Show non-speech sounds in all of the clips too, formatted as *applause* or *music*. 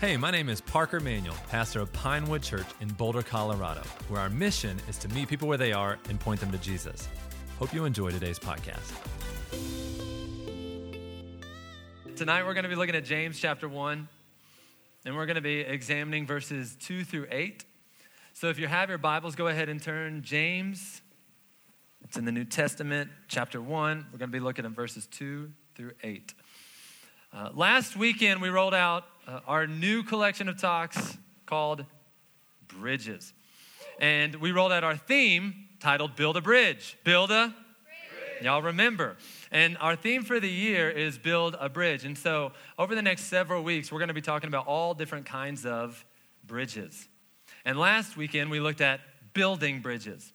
Hey, my name is Parker Manuel, pastor of Pinewood Church in Boulder, Colorado, where our mission is to meet people where they are and point them to Jesus. Hope you enjoy today's podcast. Tonight we're going to be looking at James chapter 1, and we're going to be examining verses 2 through 8. So if you have your Bibles, go ahead and turn James. It's in the New Testament, chapter 1. We're going to be looking at verses 2 through 8. Uh, last weekend, we rolled out uh, our new collection of talks called Bridges. And we rolled out our theme titled Build a Bridge. Build a bridge. Y'all remember. And our theme for the year is Build a Bridge. And so over the next several weeks, we're going to be talking about all different kinds of bridges. And last weekend, we looked at building bridges.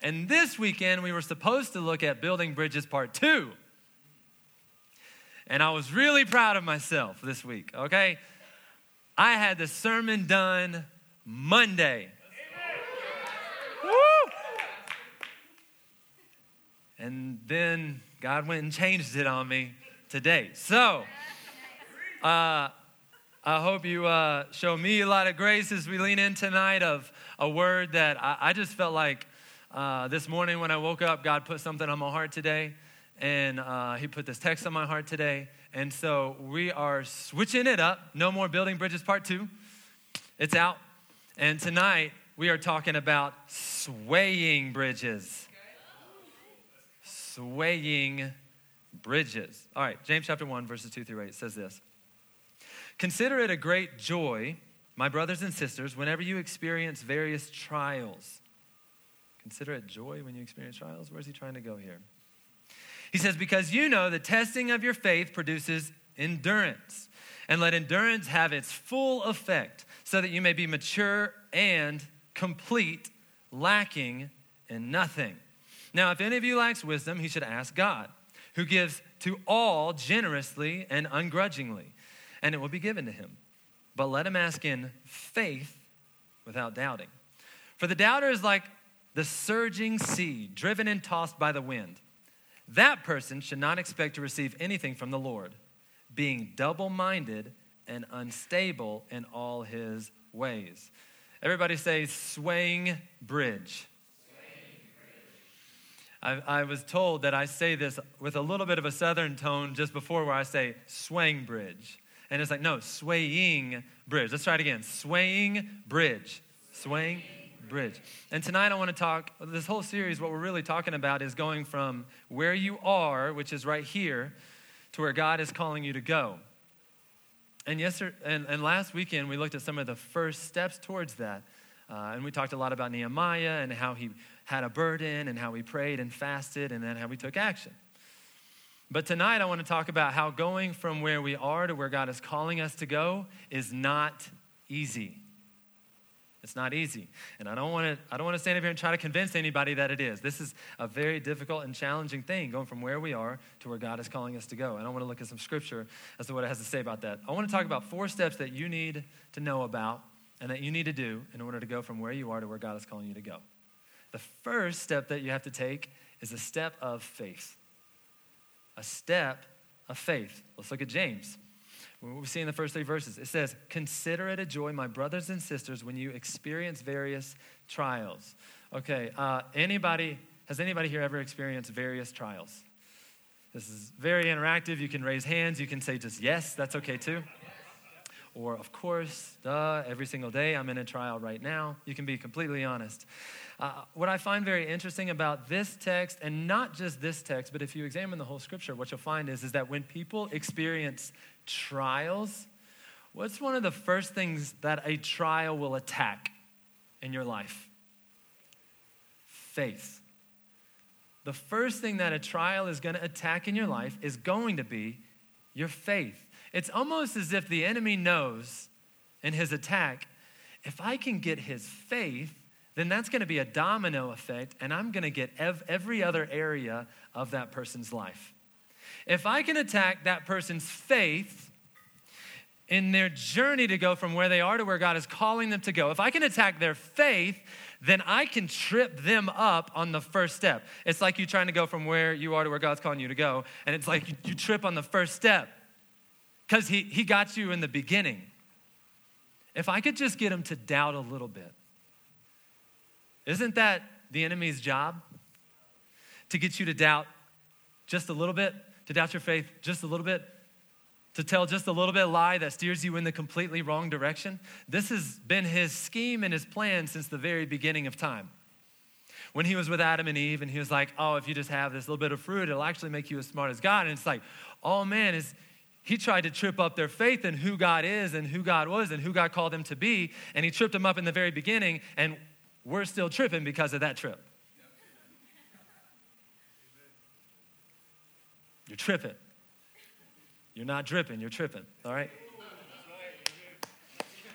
And this weekend, we were supposed to look at building bridges part two. And I was really proud of myself this week, okay? I had the sermon done Monday. Woo! And then God went and changed it on me today. So, uh, I hope you uh, show me a lot of grace as we lean in tonight of a word that I, I just felt like uh, this morning when I woke up, God put something on my heart today and uh, he put this text on my heart today. And so we are switching it up. No more building bridges part two. It's out. And tonight we are talking about swaying bridges. Swaying bridges. All right, James chapter 1, verses 2 through 8 says this Consider it a great joy, my brothers and sisters, whenever you experience various trials. Consider it joy when you experience trials. Where's he trying to go here? He says, Because you know the testing of your faith produces endurance. And let endurance have its full effect, so that you may be mature and complete, lacking in nothing. Now, if any of you lacks wisdom, he should ask God, who gives to all generously and ungrudgingly, and it will be given to him. But let him ask in faith without doubting. For the doubter is like the surging sea, driven and tossed by the wind that person should not expect to receive anything from the Lord, being double minded and unstable in all his ways. Everybody say, swaying bridge. I, I, was told that I say this with a little bit of a southern tone just before where I say swaying bridge. And it's like, no, swaying bridge. Let's try it again. Swaying bridge. Swaying bridge. And tonight I want to talk, this whole series, what we're really talking about is going from where you are, which is right here, to where God is calling you to go. And, yesterday, and, and last weekend we looked at some of the first steps towards that. Uh, and we talked a lot about Nehemiah and how he had a burden and how he prayed and fasted and then how we took action. But tonight I want to talk about how going from where we are to where God is calling us to go is not easy. It's not easy. And I don't want to I don't want to stand up here and try to convince anybody that it is. This is a very difficult and challenging thing going from where we are to where God is calling us to go. And I want to look at some scripture as to what it has to say about that. I want to talk about four steps that you need to know about and that you need to do in order to go from where you are to where God is calling you to go. The first step that you have to take is a step of faith. A step of faith. Let's look at James. We see in the first three verses, it says, Consider it a joy, my brothers and sisters, when you experience various trials. Okay, uh, anybody, has anybody here ever experienced various trials? This is very interactive. You can raise hands. You can say just yes, that's okay too. Or, of course, duh, every single day I'm in a trial right now. You can be completely honest. Uh, what I find very interesting about this text, and not just this text, but if you examine the whole scripture, what you'll find is, is that when people experience trials, what's one of the first things that a trial will attack in your life? Faith. The first thing that a trial is going to attack in your life is going to be your faith. It's almost as if the enemy knows in his attack if I can get his faith, then that's going to be a domino effect, and I'm going to get ev- every other area of that person's life. If I can attack that person's faith in their journey to go from where they are to where God is calling them to go, if I can attack their faith, then I can trip them up on the first step. It's like you trying to go from where you are to where God's calling you to go, and it's like you, you trip on the first step because he, he got you in the beginning. if I could just get him to doubt a little bit. Isn't that the enemy's job? To get you to doubt just a little bit, to doubt your faith just a little bit, to tell just a little bit lie that steers you in the completely wrong direction. This has been his scheme and his plan since the very beginning of time. When he was with Adam and Eve, and he was like, Oh, if you just have this little bit of fruit, it'll actually make you as smart as God. And it's like, Oh man, is he tried to trip up their faith in who God is and who God was and who God called them to be. And he tripped them up in the very beginning, and we're still tripping because of that trip. You're tripping. You're not dripping, you're tripping, all right?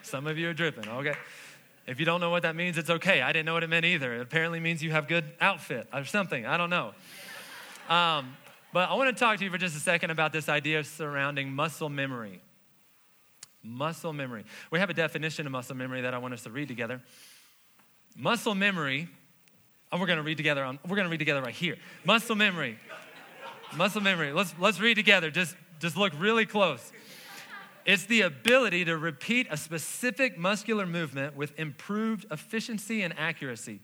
Some of you are dripping, okay? If you don't know what that means, it's okay. I didn't know what it meant either. It apparently means you have good outfit or something. I don't know. Um, but I want to talk to you for just a second about this idea of surrounding muscle memory. Muscle memory. We have a definition of muscle memory that I want us to read together. Muscle memory, and we're going to read together on, we're going to read together right here. Muscle memory. Muscle memory. Let's let's read together. Just just look really close. It's the ability to repeat a specific muscular movement with improved efficiency and accuracy.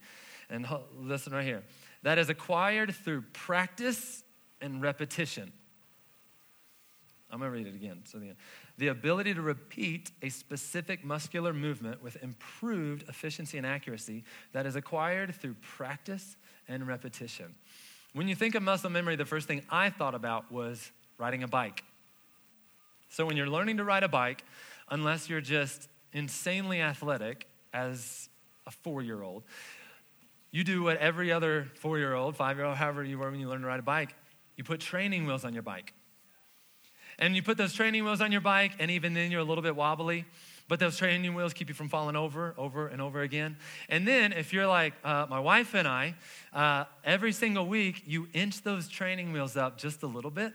And listen right here. That is acquired through practice and repetition. I'm going to read it again. So the, the ability to repeat a specific muscular movement with improved efficiency and accuracy that is acquired through practice and repetition. When you think of muscle memory, the first thing I thought about was riding a bike. So when you're learning to ride a bike, unless you're just insanely athletic as a four year old, you do what every other four year old, five year old, however you were when you learn to ride a bike, you put training wheels on your bike. And you put those training wheels on your bike, and even then you're a little bit wobbly. But those training wheels keep you from falling over, over and over again. And then, if you're like uh, my wife and I, uh, every single week you inch those training wheels up just a little bit.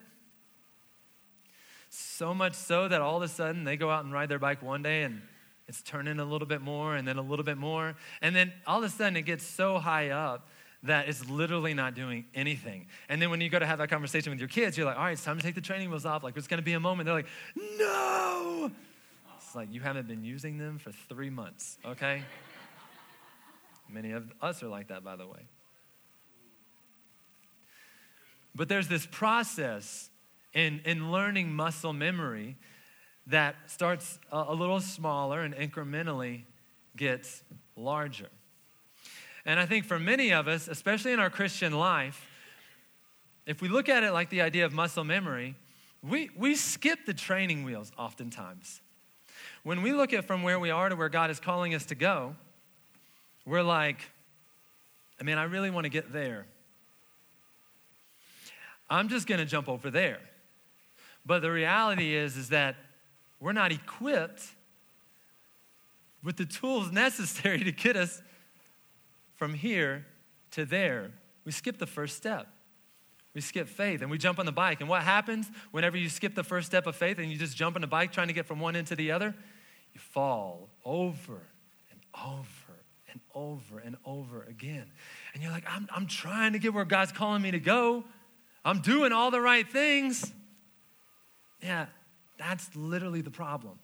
So much so that all of a sudden they go out and ride their bike one day and it's turning a little bit more and then a little bit more. And then all of a sudden it gets so high up that it's literally not doing anything. And then when you go to have that conversation with your kids, you're like, all right, it's time to take the training wheels off. Like, there's going to be a moment. They're like, no. It's like you haven't been using them for three months, okay? *laughs* Many of us are like that, by the way. But there's this process in, in learning muscle memory that starts a, a little smaller and incrementally gets larger. And I think for many of us, especially in our Christian life, if we look at it like the idea of muscle memory, we, we skip the training wheels oftentimes. When we look at from where we are to where God is calling us to go, we're like, I mean, I really want to get there. I'm just going to jump over there. But the reality is is that we're not equipped with the tools *laughs* necessary to get us from here to there. We skip the first step. We skip faith and we jump on the bike. And what happens whenever you skip the first step of faith and you just jump on the bike trying to get from one end to the other? You fall over and over and over and over again. And you're like, I'm, I'm trying to get where God's calling me to go. I'm doing all the right things. Yeah, that's literally the problem.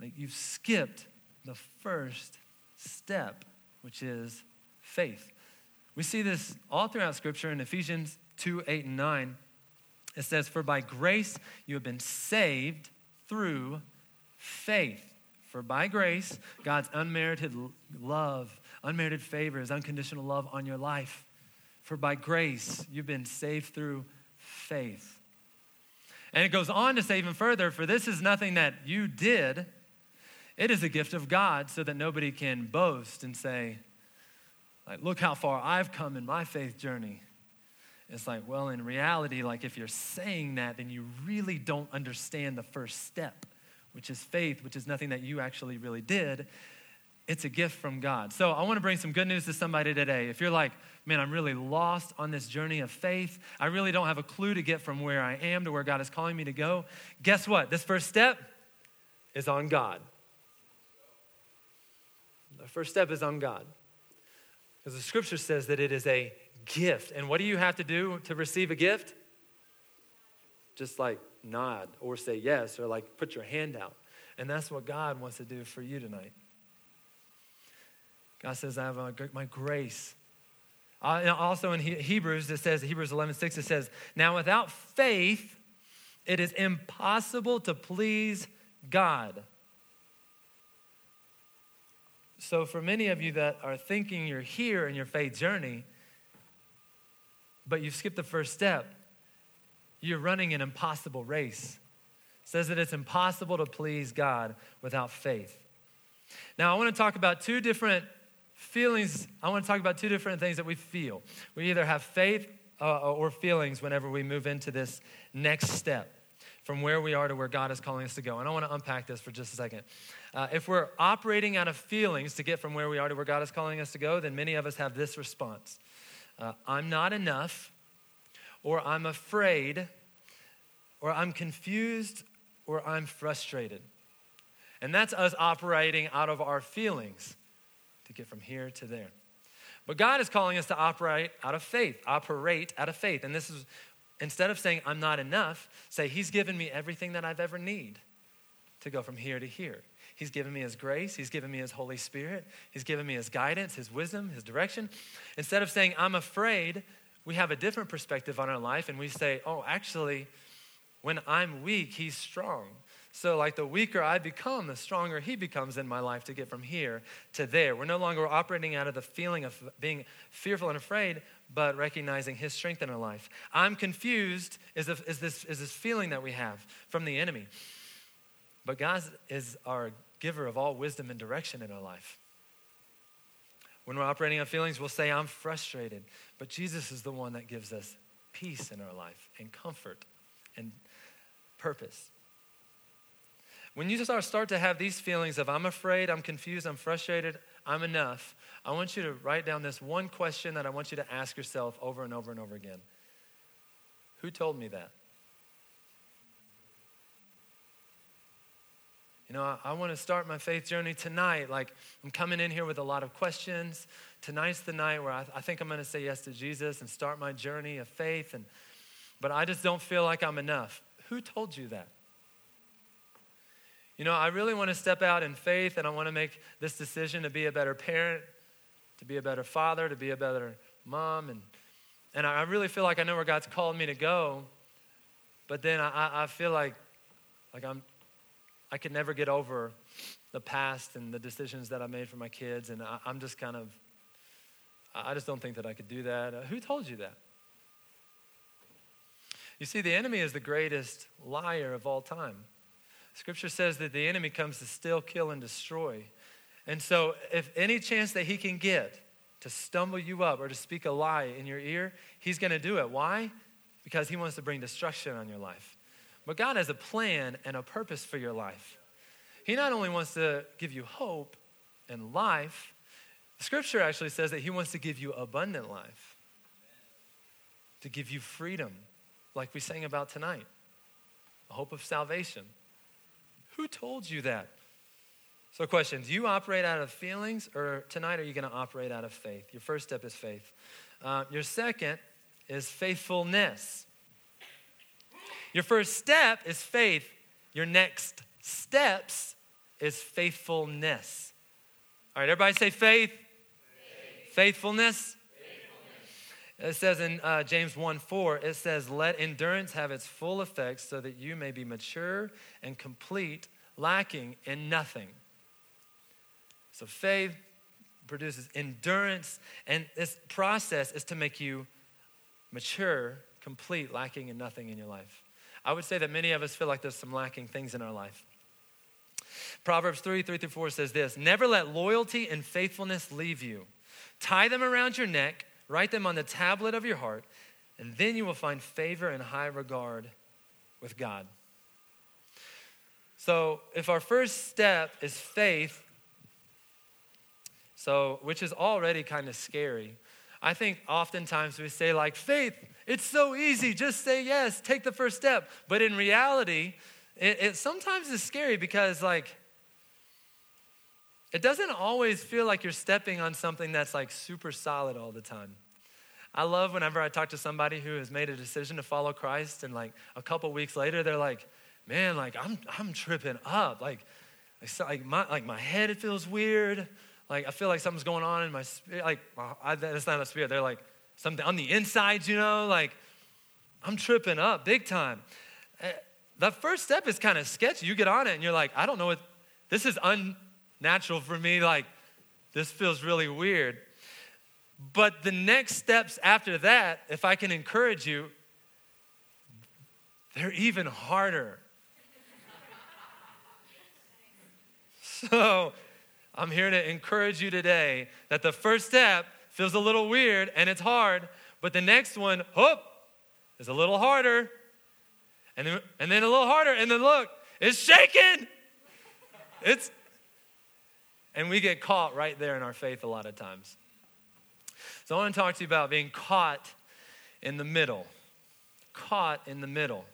Like you've skipped the first step, which is faith. We see this all throughout Scripture in Ephesians 2 8 and 9. It says, For by grace you have been saved through faith. For by grace, God's unmerited love, unmerited favor, his unconditional love on your life. For by grace, you've been saved through faith. And it goes on to say even further, for this is nothing that you did, it is a gift of God so that nobody can boast and say, like, look how far I've come in my faith journey. It's like, well, in reality, like if you're saying that, then you really don't understand the first step which is faith, which is nothing that you actually really did. It's a gift from God. So I want to bring some good news to somebody today. If you're like, man, I'm really lost on this journey of faith, I really don't have a clue to get from where I am to where God is calling me to go, guess what? This first step is on God. The first step is on God. Because the scripture says that it is a gift. And what do you have to do to receive a gift? Just like nod or say yes or like put your hand out. And that's what God wants to do for you tonight. God says, I have my grace. Uh, also in Hebrews, it says, Hebrews 11, 6, it says, Now without faith, it is impossible to please God. So, for many of you that are thinking you're here in your faith journey, but you've skipped the first step, you're running an impossible race. It says that it's impossible to please God without faith. Now, I want to talk about two different feelings. I want to talk about two different things that we feel. We either have faith uh, or feelings whenever we move into this next step from where we are to where God is calling us to go. And I want to unpack this for just a second. Uh, if we're operating out of feelings to get from where we are to where God is calling us to go, then many of us have this response uh, I'm not enough, or I'm afraid, or I'm confused, or I'm frustrated. And that's us operating out of our feelings to get from here to there. But God is calling us to operate out of faith, operate out of faith. And this is instead of saying I'm not enough, say He's given me everything that I've ever need to go from here to here. He's given me His grace. He's given me His Holy Spirit. He's given me His guidance, His wisdom, His direction. Instead of saying, I'm afraid, we have a different perspective on our life and we say, oh, actually, when I'm weak, He's strong. So, like the weaker I become, the stronger He becomes in my life to get from here to there. We're no longer operating out of the feeling of being fearful and afraid, but recognizing His strength in our life. I'm confused is, a, is, this, is this feeling that we have from the enemy. But God is our giver of all wisdom and direction in our life. When we're operating on feelings, we'll say, I'm frustrated. But Jesus is the one that gives us peace in our life and comfort and purpose. When you start to have these feelings of, I'm afraid, I'm confused, I'm frustrated, I'm enough, I want you to write down this one question that I want you to ask yourself over and over and over again Who told me that? You know, I, I want to start my faith journey tonight. Like, I'm coming in here with a lot of questions. Tonight's the night where I, I think I'm going to say yes to Jesus and start my journey of faith. And, but I just don't feel like I'm enough. Who told you that? You know, I really want to step out in faith and I want to make this decision to be a better parent, to be a better father, to be a better mom. And, and I really feel like I know where God's called me to go. But then I, I feel like, like I'm, I could never get over the past and the decisions that I made for my kids. And I, am just kind of, I just don't think that I could do that. Uh, who told you that? You see, the enemy is the greatest liar of all time. Scripture says that the enemy comes to steal, kill, and destroy. And so, if any chance that he can get to stumble you up or to speak a lie in your ear, he's going to do it. Why? Because he wants to bring destruction on your life. But God has a plan and a purpose for your life. He not only wants to give you hope and life, Scripture actually says that He wants to give you abundant life, to give you freedom, like we sang about tonight, a hope of salvation. Who told you that? So, question Do you operate out of feelings, or tonight are you going to operate out of faith? Your first step is faith. Uh, your second is faithfulness. Your first step is faith. Your next steps is faithfulness. All right, everybody say faith. faith. Faithfulness. It says in uh, James 1 4, it says, Let endurance have its full effect so that you may be mature and complete, lacking in nothing. So faith produces endurance, and this process is to make you mature, complete, lacking in nothing in your life. I would say that many of us feel like there's some lacking things in our life. Proverbs 3 3 through 4 says this Never let loyalty and faithfulness leave you. Tie them around your neck, write them on the tablet of your heart, and then you will find favor and high regard with God. So, if our first step is faith, so which is already kind of scary, I think oftentimes we say, like, faith, it's so easy, just say yes, take the first step. But in reality, it, it sometimes is scary because, like, it doesn't always feel like you're stepping on something that's like super solid all the time. I love whenever I talk to somebody who has made a decision to follow Christ, and like a couple weeks later, they're like, man, like I'm, I'm tripping up. Like, Like, my, like my head, it feels weird. Like I feel like something's going on in my spirit. Like I, that's not a spirit. They're like something on the inside, you know. Like I'm tripping up big time. Uh, the first step is kind of sketchy. You get on it and you're like, I don't know what. This is unnatural for me. Like this feels really weird. But the next steps after that, if I can encourage you, they're even harder. *laughs* so I'm here to encourage you today that the first step feels a little weird and it's hard, but the next one, whoop, is a little harder. And then, and then a little harder, and then look, it's shaking. It's, and we get caught right there in our faith a lot of times. So I want to talk to you about being caught in the middle. Caught in the middle.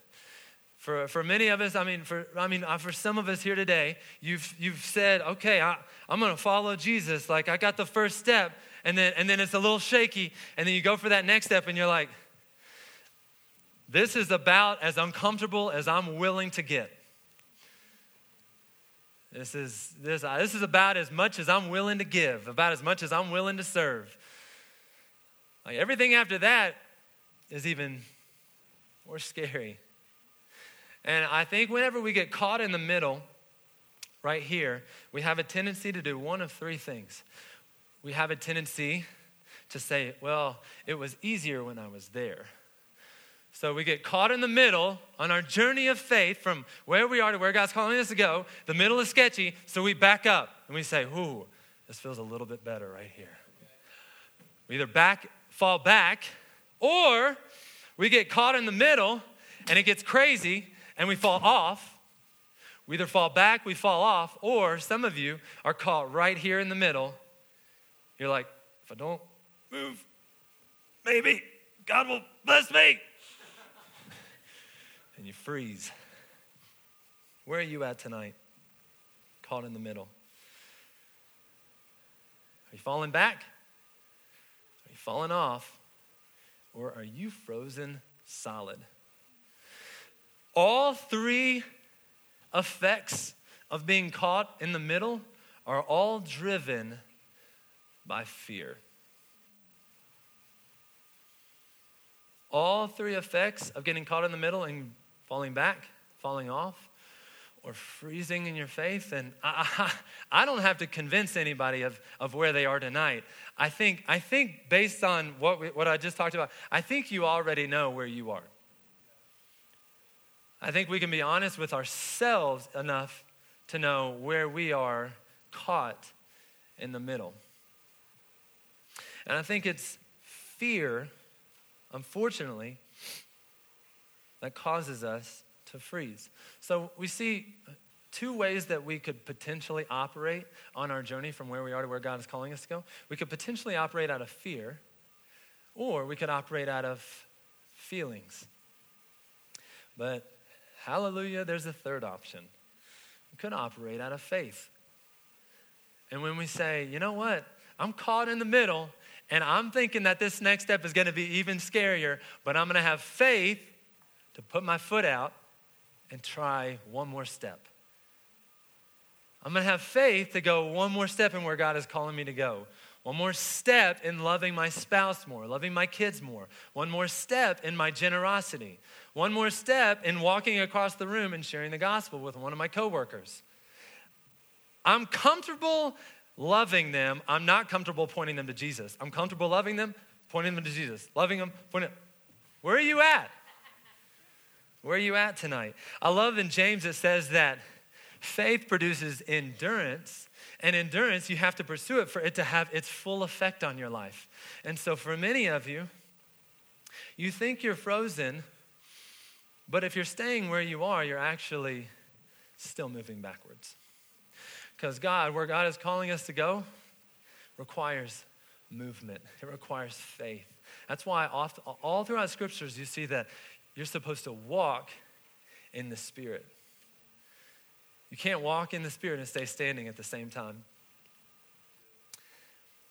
For, for many of us, I mean, for, I mean, uh, for some of us here today, you've, you've said, okay, I, I'm going to follow Jesus. Like, I got the first step, and then, and then it's a little shaky, and then you go for that next step, and you're like, this is about as uncomfortable as I'm willing to get. This is, this, uh, this is about as much as I'm willing to give, about as much as I'm willing to serve. Like everything after that is even more scary. And I think whenever we get caught in the middle, right here, we have a tendency to do one of three things. We have a tendency to say, well, it was easier when I was there. So we get caught in the middle on our journey of faith from where we are to where God's calling us to go. The middle is sketchy, so we back up and we say, ooh, this feels a little bit better right here. We either back, fall back, or we get caught in the middle and it gets crazy and we fall off. We either fall back, we fall off, or some of you are caught right here in the middle. You're like, if I don't move, maybe God will bless me. And you freeze. Where are you at tonight? Caught in the middle. Are you falling back? Are you falling off? Or are you frozen solid? All three effects of being caught in the middle are all driven by fear. All three effects of getting caught in the middle and falling back, falling off, or freezing in your faith. And I, I, *laughs* I, don't have to convince anybody of, of where they are tonight. I think, I think based on what, we, what I just talked about, I think you already know where you are. I think we can be honest with ourselves enough to know where we are caught in the middle. And I think it's fear, unfortunately, that causes us to freeze. So we see two ways that we could potentially operate on our journey from where we are to where God is calling us to go. We could potentially operate out of fear, or we could operate out of feelings. But Hallelujah, there's a third option. We could operate out of faith. And when we say, you know what, I'm caught in the middle, and I'm thinking that this next step is to be even scarier, but I'm to have faith to put my foot out and try one more step. I'm going to have faith to go one more step in where God is calling me to go. One more step in loving my spouse more, loving my kids more. One more step in my generosity. One more step in walking across the room and sharing the gospel with one of my coworkers. I'm comfortable loving them. I'm not comfortable pointing them to Jesus. I'm comfortable loving them, pointing them to Jesus. Loving them, pointing. Where are you at? Where are you at tonight? I love in James it says that faith produces endurance and endurance, you have to pursue it for it to have its full effect on your life. And so, for many of you, you think you're frozen, but if you're staying where you are, you're actually still moving backwards. Because God, where God is calling us to go, requires movement, it requires faith. That's why all throughout scriptures you see that you're supposed to walk in the Spirit. You can't walk in the Spirit and stay standing at the same time.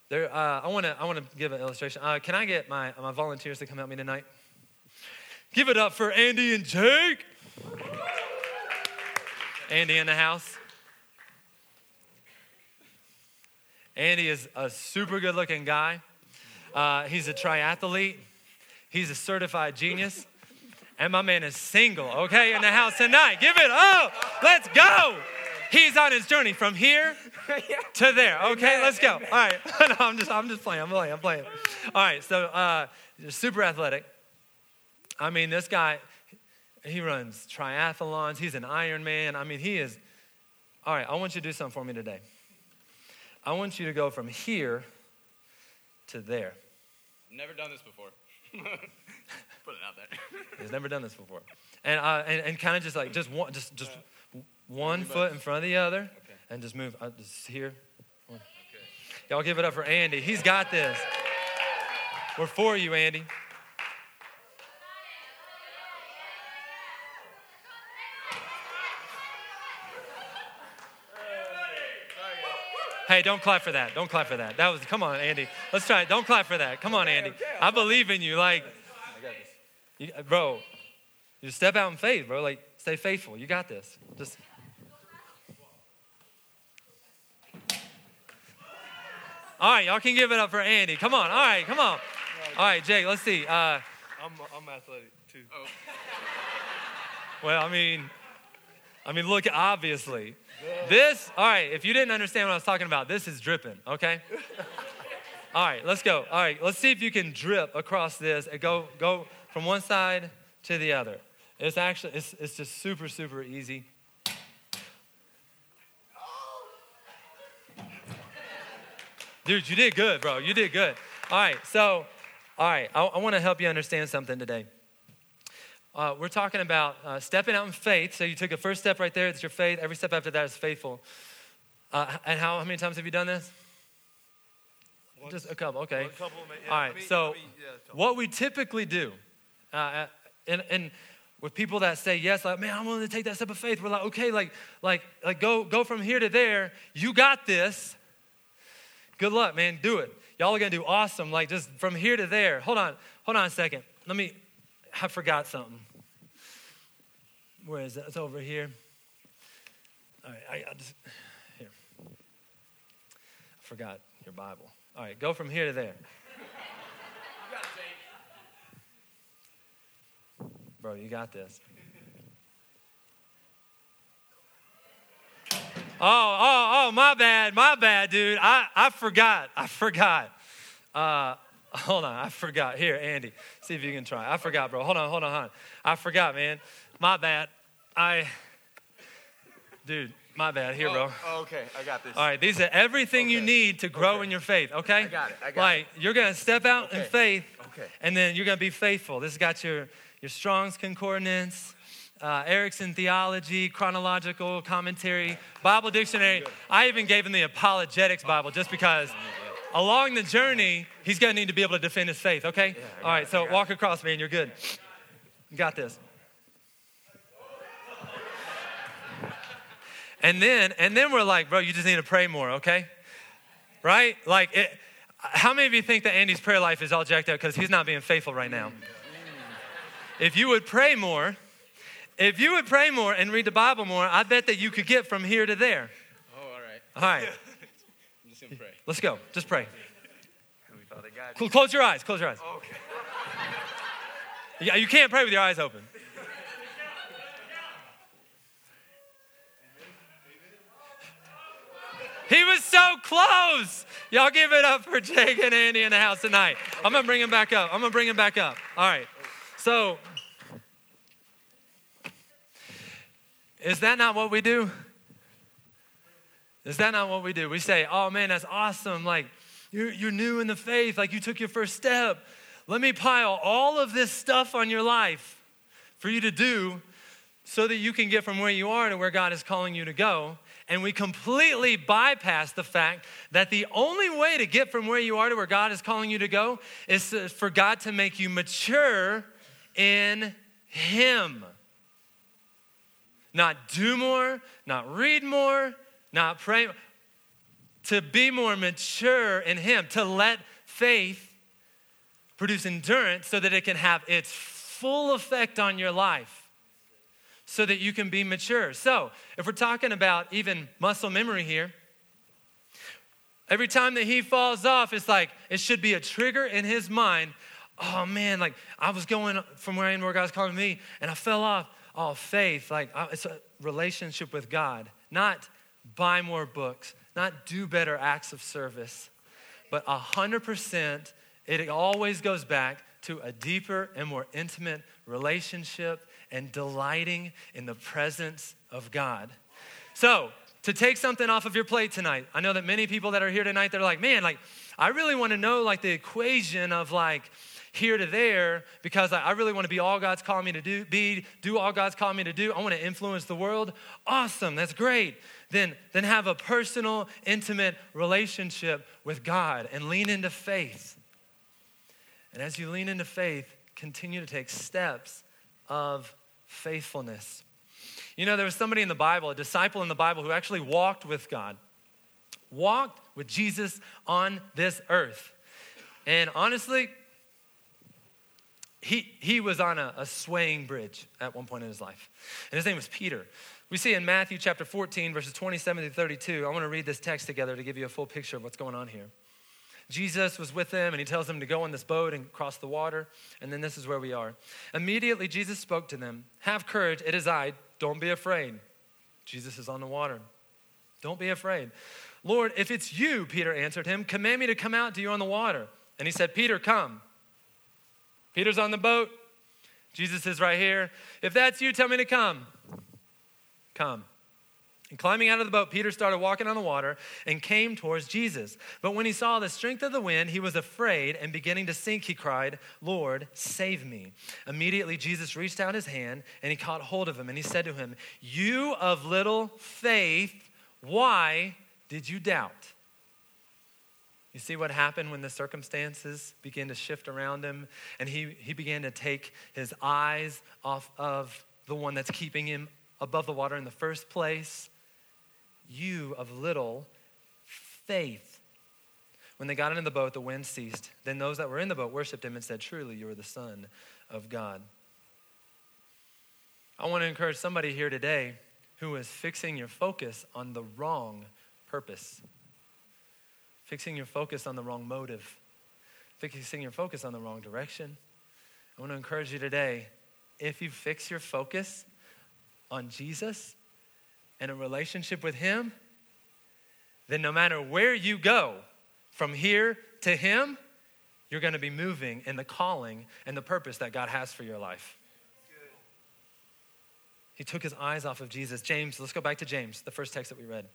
There, uh, I want to I wanna give an illustration. Uh, can I get my, my volunteers to come help me tonight? Give it up for Andy and Jake. Andy in the house. Andy is a super good looking guy. Uh, he's a triathlete, he's a certified genius. And my man is single, okay, in the house tonight. Give it up. Let's go. He's on his journey from here *laughs* to there. Okay, let's go. All right. *laughs* no, I'm just, I'm just playing. I'm playing. I'm playing. All right. So, uh, super athletic. I mean, this guy, he runs triathlons. He's an Ironman. I mean, he is. All right. I want you to do something for me today. I want you to go from here to there. I've Never done this before. *laughs* Put it out there. *laughs* He's never done this before. And, uh, and, and kind of just like, just one, just, just one foot in front of the other Okay. and just move. Uh, just here. Y'all give it up for Andy. He's got this. We're for you, Andy. Hey, don't clap for that. Don't clap for that. That was, come on, Andy. Let's try it. Don't clap for that. Come on, Andy. I believe in you. Like, you, bro, you step out in faith, bro. Like, stay faithful. You got this. Just. All right, y'all can give it up for Andy. Come on. All right, come on. All right, Jake, let's see. Uh, I'm, I'm athletic too. Oh, well, I mean, I mean, look, obviously. This, all right, if you didn't understand what I was talking about, this is dripping, okay? *laughs* All right, let's go. All right, let's see if you can drip across this and go, go from one side to the other. It's actually, it's, it's just super, super easy. Dude, you did good, bro. You did good. All right, so, all right, I, I want to help you understand something today. Uh, we're talking about uh, stepping out in faith. So you took a first step right there. It's your faith. Every step after that is faithful. Uh, and how, how many times have you done this? Once- Just a couple. Okay. Couple, yeah, All I mean- so I mean, yeah, what we typically do, uh, and, and with people that say yes, like man, I'm willing to take that step of faith. We're like, okay, like like like go go from here to there. You got this. Good luck, man. Do it. Y'all are gonna do awesome. Like just from here to there. Hold on. Hold on a second. Let me. I forgot something. Where is it? It's over here. All right. I, I just here. I forgot your Bible. All right. Go from here to there. Bro, you got this. Oh, oh, oh, my bad, my bad, dude. I, I forgot. I forgot. Uh, hold on, I forgot. Here, Andy, see if you can try. I forgot, bro. Hold on, hold on, hold on. I forgot, man. My bad. I, dude, my bad. Here, bro. Oh, okay, I got this. All right, these are everything you need to grow Okay. in your faith, okay? I got it, I got like, you're gonna step out in faith, Okay. and then you're gonna be faithful. This has got your, your Strong's Concordance, uh, Erickson Theology, Chronological Commentary, Bible Dictionary. I even gave him the Apologetics Bible just because along the journey, he's gonna need to be able to defend his faith, okay? All right, so walk across, man, you're good. You got this. And then, and then we're like, bro, you just need to pray more, okay? Right? Like, it, how many of you think that Andy's prayer life is all jacked up because he's not being faithful right now? If you would pray more, if you would pray more and read the Bible more, I bet that you could get from here to there. oh, all right. All right, *laughs* I'm just gonna pray. let's go. Just pray. Father Close your eyes. Close your eyes. Okay. *laughs* Yeah, you can't pray with your eyes open. He was so close. Y'all give it up for Jake and Andy in the house tonight. I'm gonna bring him back up. I'm gonna bring him back up. All right. So, is that not what we do? Is that not what we do? We say, oh man, that's awesome. Like, you're, you're new in the faith. Like, you took your first step. Let me pile all of this stuff on your life for you to do so that you can get from where you are to where God is calling you to go. And we completely bypass the fact that the only way to get from where you are to where God is calling you to go is for God to make you mature in Him. Not do more, not read more, not pray, to be more mature in Him, to let faith produce endurance so that it can have its full effect on your life so that you can be mature. So, if we're talking about even muscle memory here, Every time that he falls off, it's like it should be a trigger in his mind. Oh man, like I was going from where I am, where God's calling me, and I fell off. Oh, faith, like uh, it's a relationship with God, not buy more books, not do better acts of service, but 100%, it always goes back to a deeper and more intimate relationship and delighting in the presence of God. So, to take something off of your plate tonight, I know that many people that are here tonight, they're like, man, like, I really want to know like the equation of like here to there because I really want to be all God's called me to do, be, do all God's called me to do. I want to influence the world. Awesome, that's great. Then, then have a personal, intimate relationship with God and lean into faith. And as you lean into faith, continue to take steps of faithfulness. You know, there was somebody in the Bible, a disciple in the Bible, who actually walked with God, walked with Jesus on this earth. And honestly, he, he was on a, a swaying bridge at one point in his life. And his name was Peter. We see in Matthew chapter 14, verses 27 to 32. I want to read this text together to give you a full picture of what's going on here. Jesus was with them and he tells them to go on this boat and cross the water. And then this is where we are. Immediately, Jesus spoke to them Have courage, it is I, don't be afraid. Jesus is on the water. Don't be afraid. Lord, if it's you, Peter answered him, command me to come out to you on the water. And he said, Peter, come. Peter's on the boat. Jesus is right here. If that's you, tell me to come. Come. And climbing out of the boat, Peter started walking on the water and came towards Jesus. But when he saw the strength of the wind, he was afraid and beginning to sink, he cried, Lord, save me. Immediately, Jesus reached out his hand and he caught hold of him and he said to him, You of little faith, why did you doubt? You see what happened when the circumstances began to shift around him and he, he began to take his eyes off of the one that's keeping him above the water in the first place you of little faith. When they got into the boat, the wind ceased. Then those that were in the boat worshiped him and said, Truly, you are the Son of God. I want to encourage somebody here today who is fixing your focus on the wrong purpose, fixing your focus on the wrong motive, fixing your focus on the wrong direction. I want to encourage you today if you fix your focus on Jesus, and a relationship with Him, then no matter where you go from here to Him, you're going to be moving in the calling and the purpose that God has for your life. He took his eyes off of Jesus. James, let's go back to James, the first text that we read.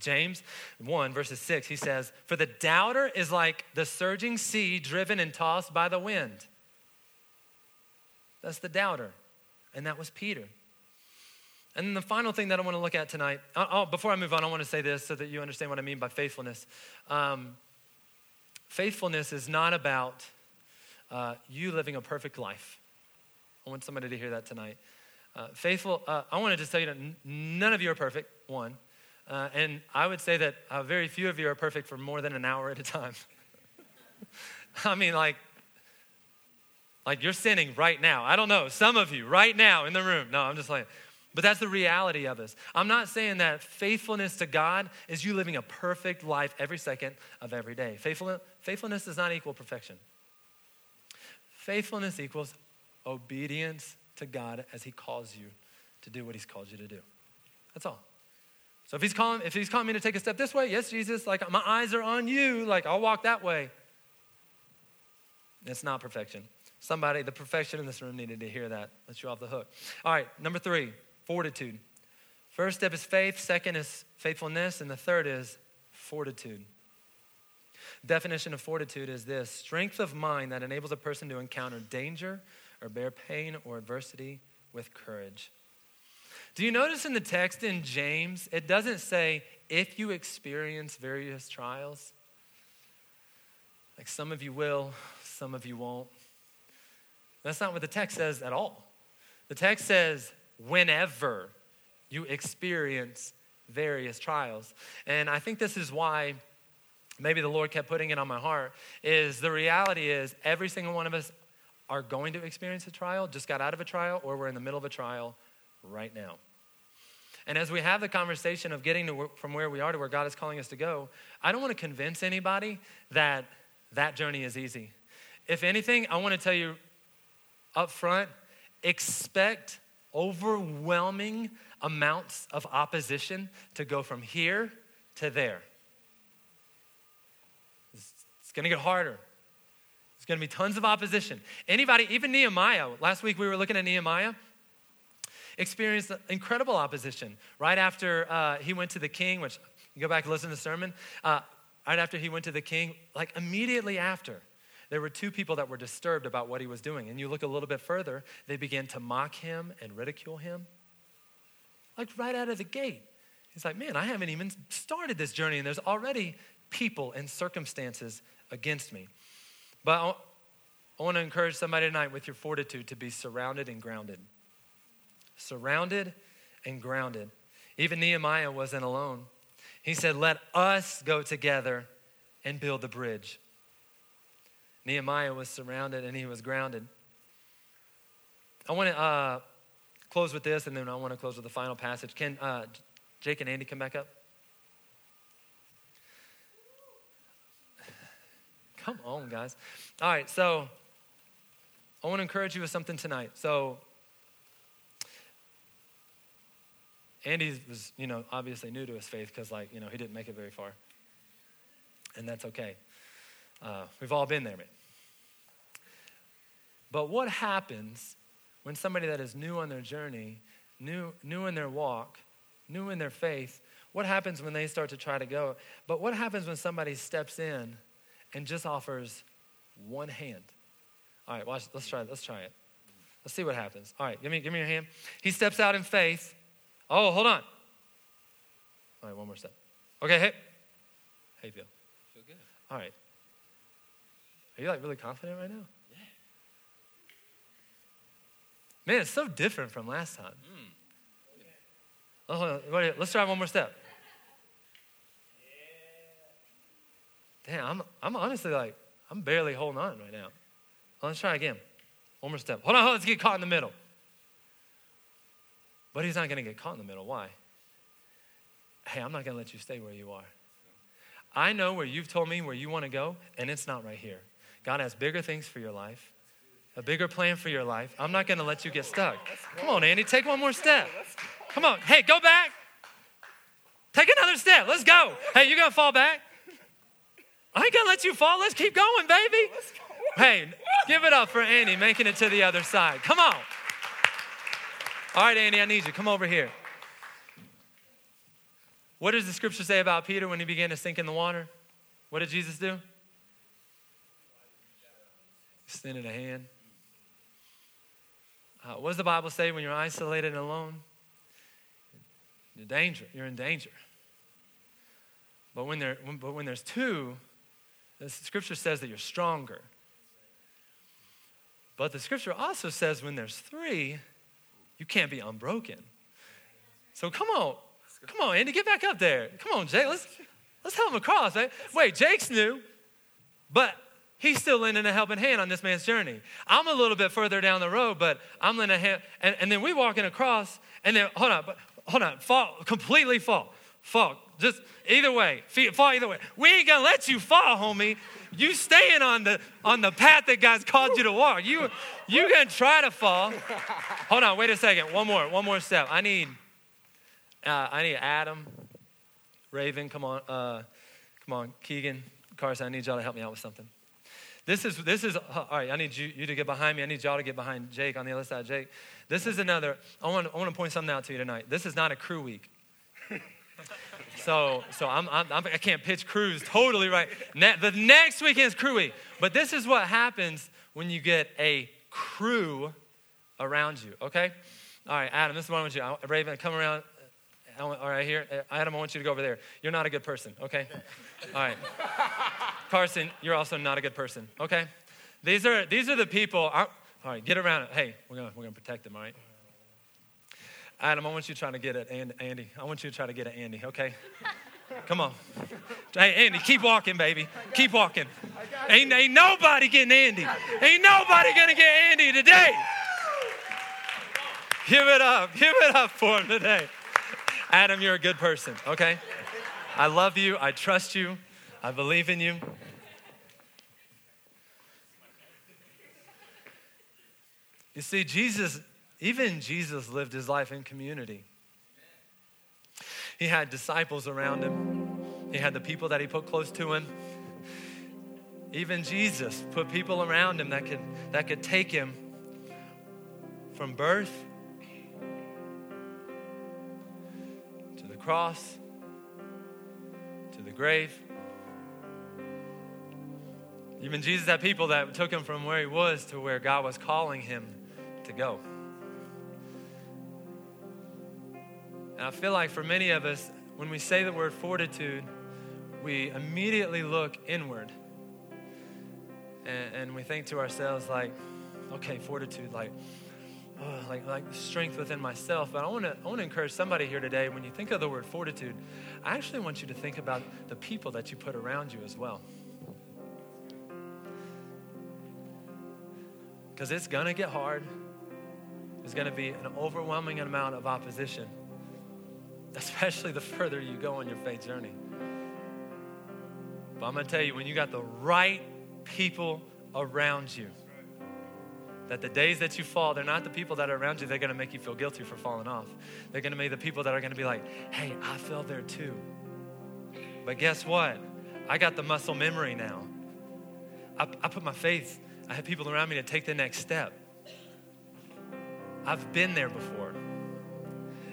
James 1, verses 6, he says, For the doubter is like the surging sea driven and tossed by the wind. That's the doubter. And that was Peter. And then the final thing that I want to look at tonight, I'll, before I move on, I want to say this so that you understand what I mean by faithfulness. Um, faithfulness is not about uh, you living a perfect life. I want somebody to hear that tonight. Uh, faithful, uh, I want to just tell you that none of you are perfect, one. Uh, and I would say that uh, very few of you are perfect for more than an hour at a time. *laughs* I mean, like, like you're sinning right now. I don't know, some of you right now in the room. No, I'm just like, but that's the reality of us. I'm not saying that faithfulness to God is you living a perfect life every second of every day. Faithfulness, faithfulness does not equal perfection. Faithfulness equals obedience to God as He calls you to do what He's called you to do. That's all. So if He's calling, if He's calling me to take a step this way, yes, Jesus, like my eyes are on you, like I'll walk that way. It's not perfection. Somebody, the perfection in this room needed to hear that. Let you off the hook. All right, number three fortitude. First step is faith, second is faithfulness, and the third is fortitude. Definition of fortitude is this strength of mind that enables a person to encounter danger or bear pain or adversity with courage. Do you notice in the text in James, it doesn't say if you experience various trials? Like some of you will, some of you won't. That's not what the text says at all. The text says whenever you experience various trials. And I think this is why maybe the Lord kept putting it on my heart is the reality is every single one of us are going to experience a trial, just got out of a trial, or we're in the middle of a trial right now. And as we have the conversation of getting to where, from where we are to where God is calling us to go, I don't want to convince anybody that that journey is easy. If anything, I want to tell you up front expect overwhelming amounts of opposition to go from here to there. It's, it's going to get harder. There's going to be tons of opposition. Anybody, even Nehemiah, last week we were looking at Nehemiah, experienced incredible opposition right after uh, he went to the king, which you go back and listen to the sermon. Uh, right after he went to the king, like immediately after, there were two people that were disturbed about what he was doing. And you look a little bit further, they began to mock him and ridicule him. Like right out of the gate. He's like, man, I haven't even started this journey, and there's already people and circumstances against me. But I, I want to encourage somebody tonight with your fortitude to be surrounded and grounded. Surrounded and grounded. Even Nehemiah wasn't alone. He said, Let us go together and build the bridge. Nehemiah was surrounded and he was grounded. I want to uh, close with this, and then I want to close with the final passage. Can uh, Jake and Andy come back up? Come on, guys. All right, so I want to encourage you with something tonight. So, Andy was, you know, obviously new to his faith because, like, you know, he didn't make it very far. And that's okay. Uh, we've all been there, man. But what happens when somebody that is new on their journey, new, new in their walk, new in their faith, what happens when they start to try to go? But what happens when somebody steps in and just offers one hand? All right, watch, let's try. Let's try it. Let's see what happens. All right, give me, give me your hand. He steps out in faith. Oh, hold on. All right, one more step. Okay, hey. How you feel? Feel good. All right. Are you like really confident right now? Yeah. Man, it's so different from last time. Hmm. Oh, hold on. Wait, let's try one more step. Damn, I'm, I'm honestly like, I'm barely holding on right now. Let's try again. One more step. Hold on, hold on, let's get caught in the middle. But he's not going to get caught in the middle. Why? Hey, I'm not going to let you stay where you are. I know where you've told me where you want to go, and it's not right here. God has bigger things for your life, a bigger plan for your life. I'm not going to let you get stuck. Come on, Andy, take one more step. Come on. Hey, go back. Take another step. Let's go. Hey, you're going to fall back? I ain't going to let you fall. Let's keep going, baby. Hey, give it up for Andy making it to the other side. Come on. All right, Andy, I need you. Come over here. What does the scripture say about Peter when he began to sink in the water? What did Jesus do? Extended a hand. Uh, what does the Bible say when you're isolated and alone? You're danger. You're in danger. But when, there, when, but when there's two, the scripture says that you're stronger. But the scripture also says when there's three, you can't be unbroken. So come on. Come on, Andy, get back up there. Come on, Jake. Let's, let's help him across. Wait, Jake's new, but he's still lending a helping hand on this man's journey. I'm a little bit further down the road, but I'm lending a hand. And, and then we walking across, and then, hold on, but hold on, fall, completely fall. Fall. Just either way, fall either way. We ain't gonna let you fall, homie. You staying on the on the path that God's called you to walk. You you gonna try to fall. Hold on, wait a second. One more, one more step. I need uh, I need Adam, Raven, come on, uh, come on, Keegan, Carson. I need y'all to help me out with something. This is this is all right. I need you, you to get behind me. I need y'all to get behind Jake on the other side. Jake, this is another. I want I want to point something out to you tonight. This is not a crew week. So, so I'm, I'm, I can't pitch crews totally right. Ne- the next weekend is crew week. But this is what happens when you get a crew around you, okay? All right, Adam, this is what I want you. Raven, come around. All right, here. Adam, I want you to go over there. You're not a good person, okay? All right. Carson, you're also not a good person, okay? These are, these are the people. all right, get around. Hey, we're going we're gonna protect them, all right? Adam, I want you to try to get at Andy. I want you to try to get at Andy, okay? Come on. Hey, Andy, keep walking, baby. Keep walking. Ain't, ain't nobody getting Andy. Ain't nobody gonna get Andy today. Give it up. Give it up for him today. Adam, you're a good person, okay? I love you. I trust you. I believe in you. You see, Jesus, even Jesus lived his life in community. He had disciples around him, he had the people that he put close to him. Even Jesus put people around him that could, that could take him from birth to the cross to the grave. Even Jesus had people that took him from where he was to where God was calling him to go. And I feel like for many of us, when we say the word fortitude, we immediately look inward. And, and we think to ourselves, like, okay, fortitude, like, oh, like, like strength within myself. But I want to I wanna encourage somebody here today, when you think of the word fortitude, I actually want you to think about the people that you put around you as well. Because it's going to get hard. There's going to be an overwhelming amount of opposition, especially the further you go on your faith journey. But I'm going to tell you, when you got the right people around you, that the days that you fall, they're not the people that are around you, they're going to make you feel guilty for falling off. They're going to be the people that are going to be like, hey, I fell there too. But guess what? I got the muscle memory now. I, I put my faith, I have people around me to take the next step. I've been there before.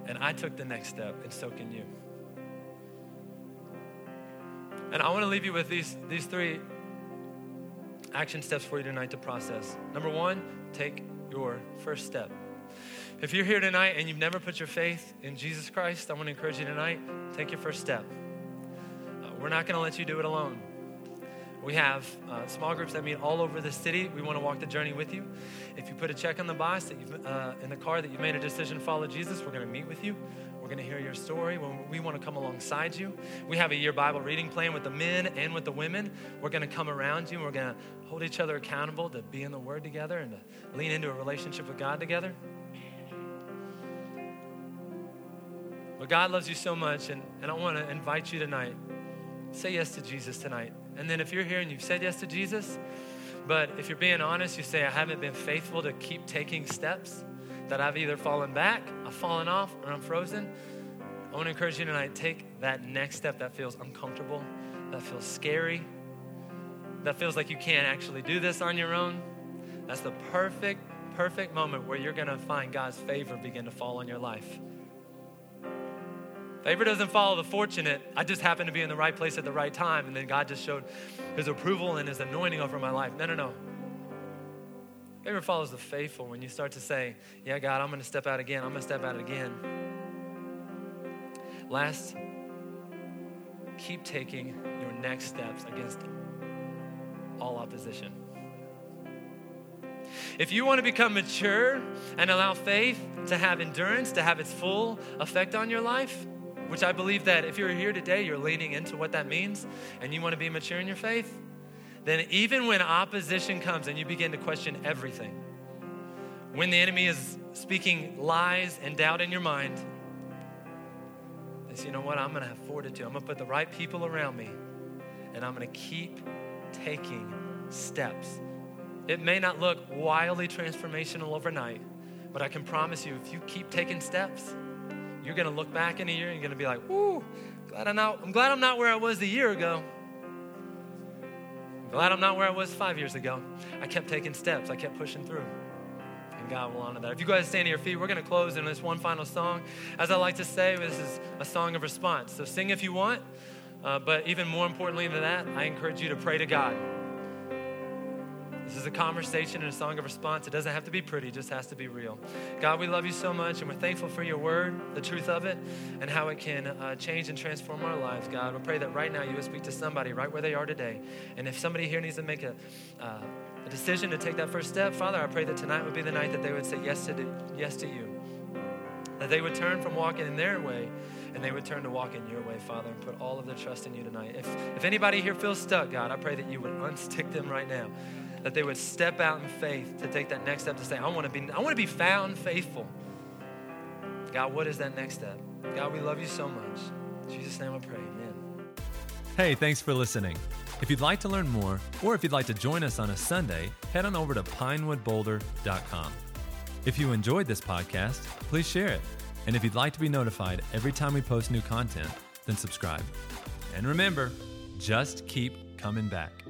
And I took the next step, and so can you. And I want to leave you with these, these three action steps for you tonight to process. Number one, take your first step. If you're here tonight and you've never put your faith in Jesus Christ, I want to encourage you tonight, take your first step. Uh, we're not going to let you do it alone. We have uh, small groups that meet all over the city. We want to walk the journey with you. If you put a check on the box that you've, uh, in the car that you made a decision to follow Jesus, we're going to meet with you. We're going to hear your story. We want to come alongside you. We have a year Bible reading plan with the men and with the women. We're going to come around you. and We're going to hold each other accountable to be in the Word together and to lean into a relationship with God together. But God loves you so much, and, and I want to invite you tonight. Say yes to Jesus tonight. And then if you're here and you've said yes to Jesus, but if you're being honest, you say, I haven't been faithful to keep taking steps, that I've either fallen back, I've fallen off, or I'm frozen. I want to encourage you tonight take that next step that feels uncomfortable, that feels scary, that feels like you can't actually do this on your own. That's the perfect, perfect moment where you're going to find God's favor begin to fall on your life. Favor doesn't follow the fortunate. I just happened to be in the right place at the right time, and then God just showed his approval and his anointing over my life. No, no, no. Favor follows the faithful when you start to say, Yeah, God, I'm going to step out again. I'm going to step out again. Last, keep taking your next steps against all opposition. If you want to become mature and allow faith to have endurance, to have its full effect on your life, which I believe that if you're here today, you're leaning into what that means and you want to be mature in your faith, then even when opposition comes and you begin to question everything, when the enemy is speaking lies and doubt in your mind, say, you know what? I'm going to have fortitude. I'm going to put the right people around me and I'm going to keep taking steps. It may not look wildly transformational overnight, but I can promise you, if you keep taking steps, you're going to look back in a year and you're going to be like, "Ooh, glad I'm not. I'm glad I'm not where I was a year ago. I'm glad I'm not where I was five years ago. I kept taking steps. I kept pushing through." And God will honor that. If you guys stand to your feet, we're going to close in this one final song. As I like to say, this is a song of response. So sing if you want, uh, but even more importantly than that, I encourage you to pray to God. This is a conversation and a song of response. It doesn't have to be pretty, it just has to be real. God, we love you so much, and we're thankful for your word, the truth of it, and how it can uh, change and transform our lives, God. We pray that right now you would speak to somebody right where they are today. And if somebody here needs to make a, uh, a decision to take that first step, Father, I pray that tonight would be the night that they would say yes to, yes to you. That they would turn from walking in their way and they would turn to walk in your way, Father, and put all of their trust in you tonight. If, if anybody here feels stuck, God, I pray that you would *laughs* unstick them right now that they would step out in faith to take that next step to say, I want to be, I want to be found faithful. God, what is that next step? God, we love you so much. In Jesus' name I pray. Amen. Hey, thanks for listening. If you'd like to learn more, or if you'd like to join us on a Sunday, head on over to pinewoodboulder.com. If you enjoyed this podcast, please share it. And if you'd like to be notified every time we post new content, then subscribe. And remember, just keep coming back.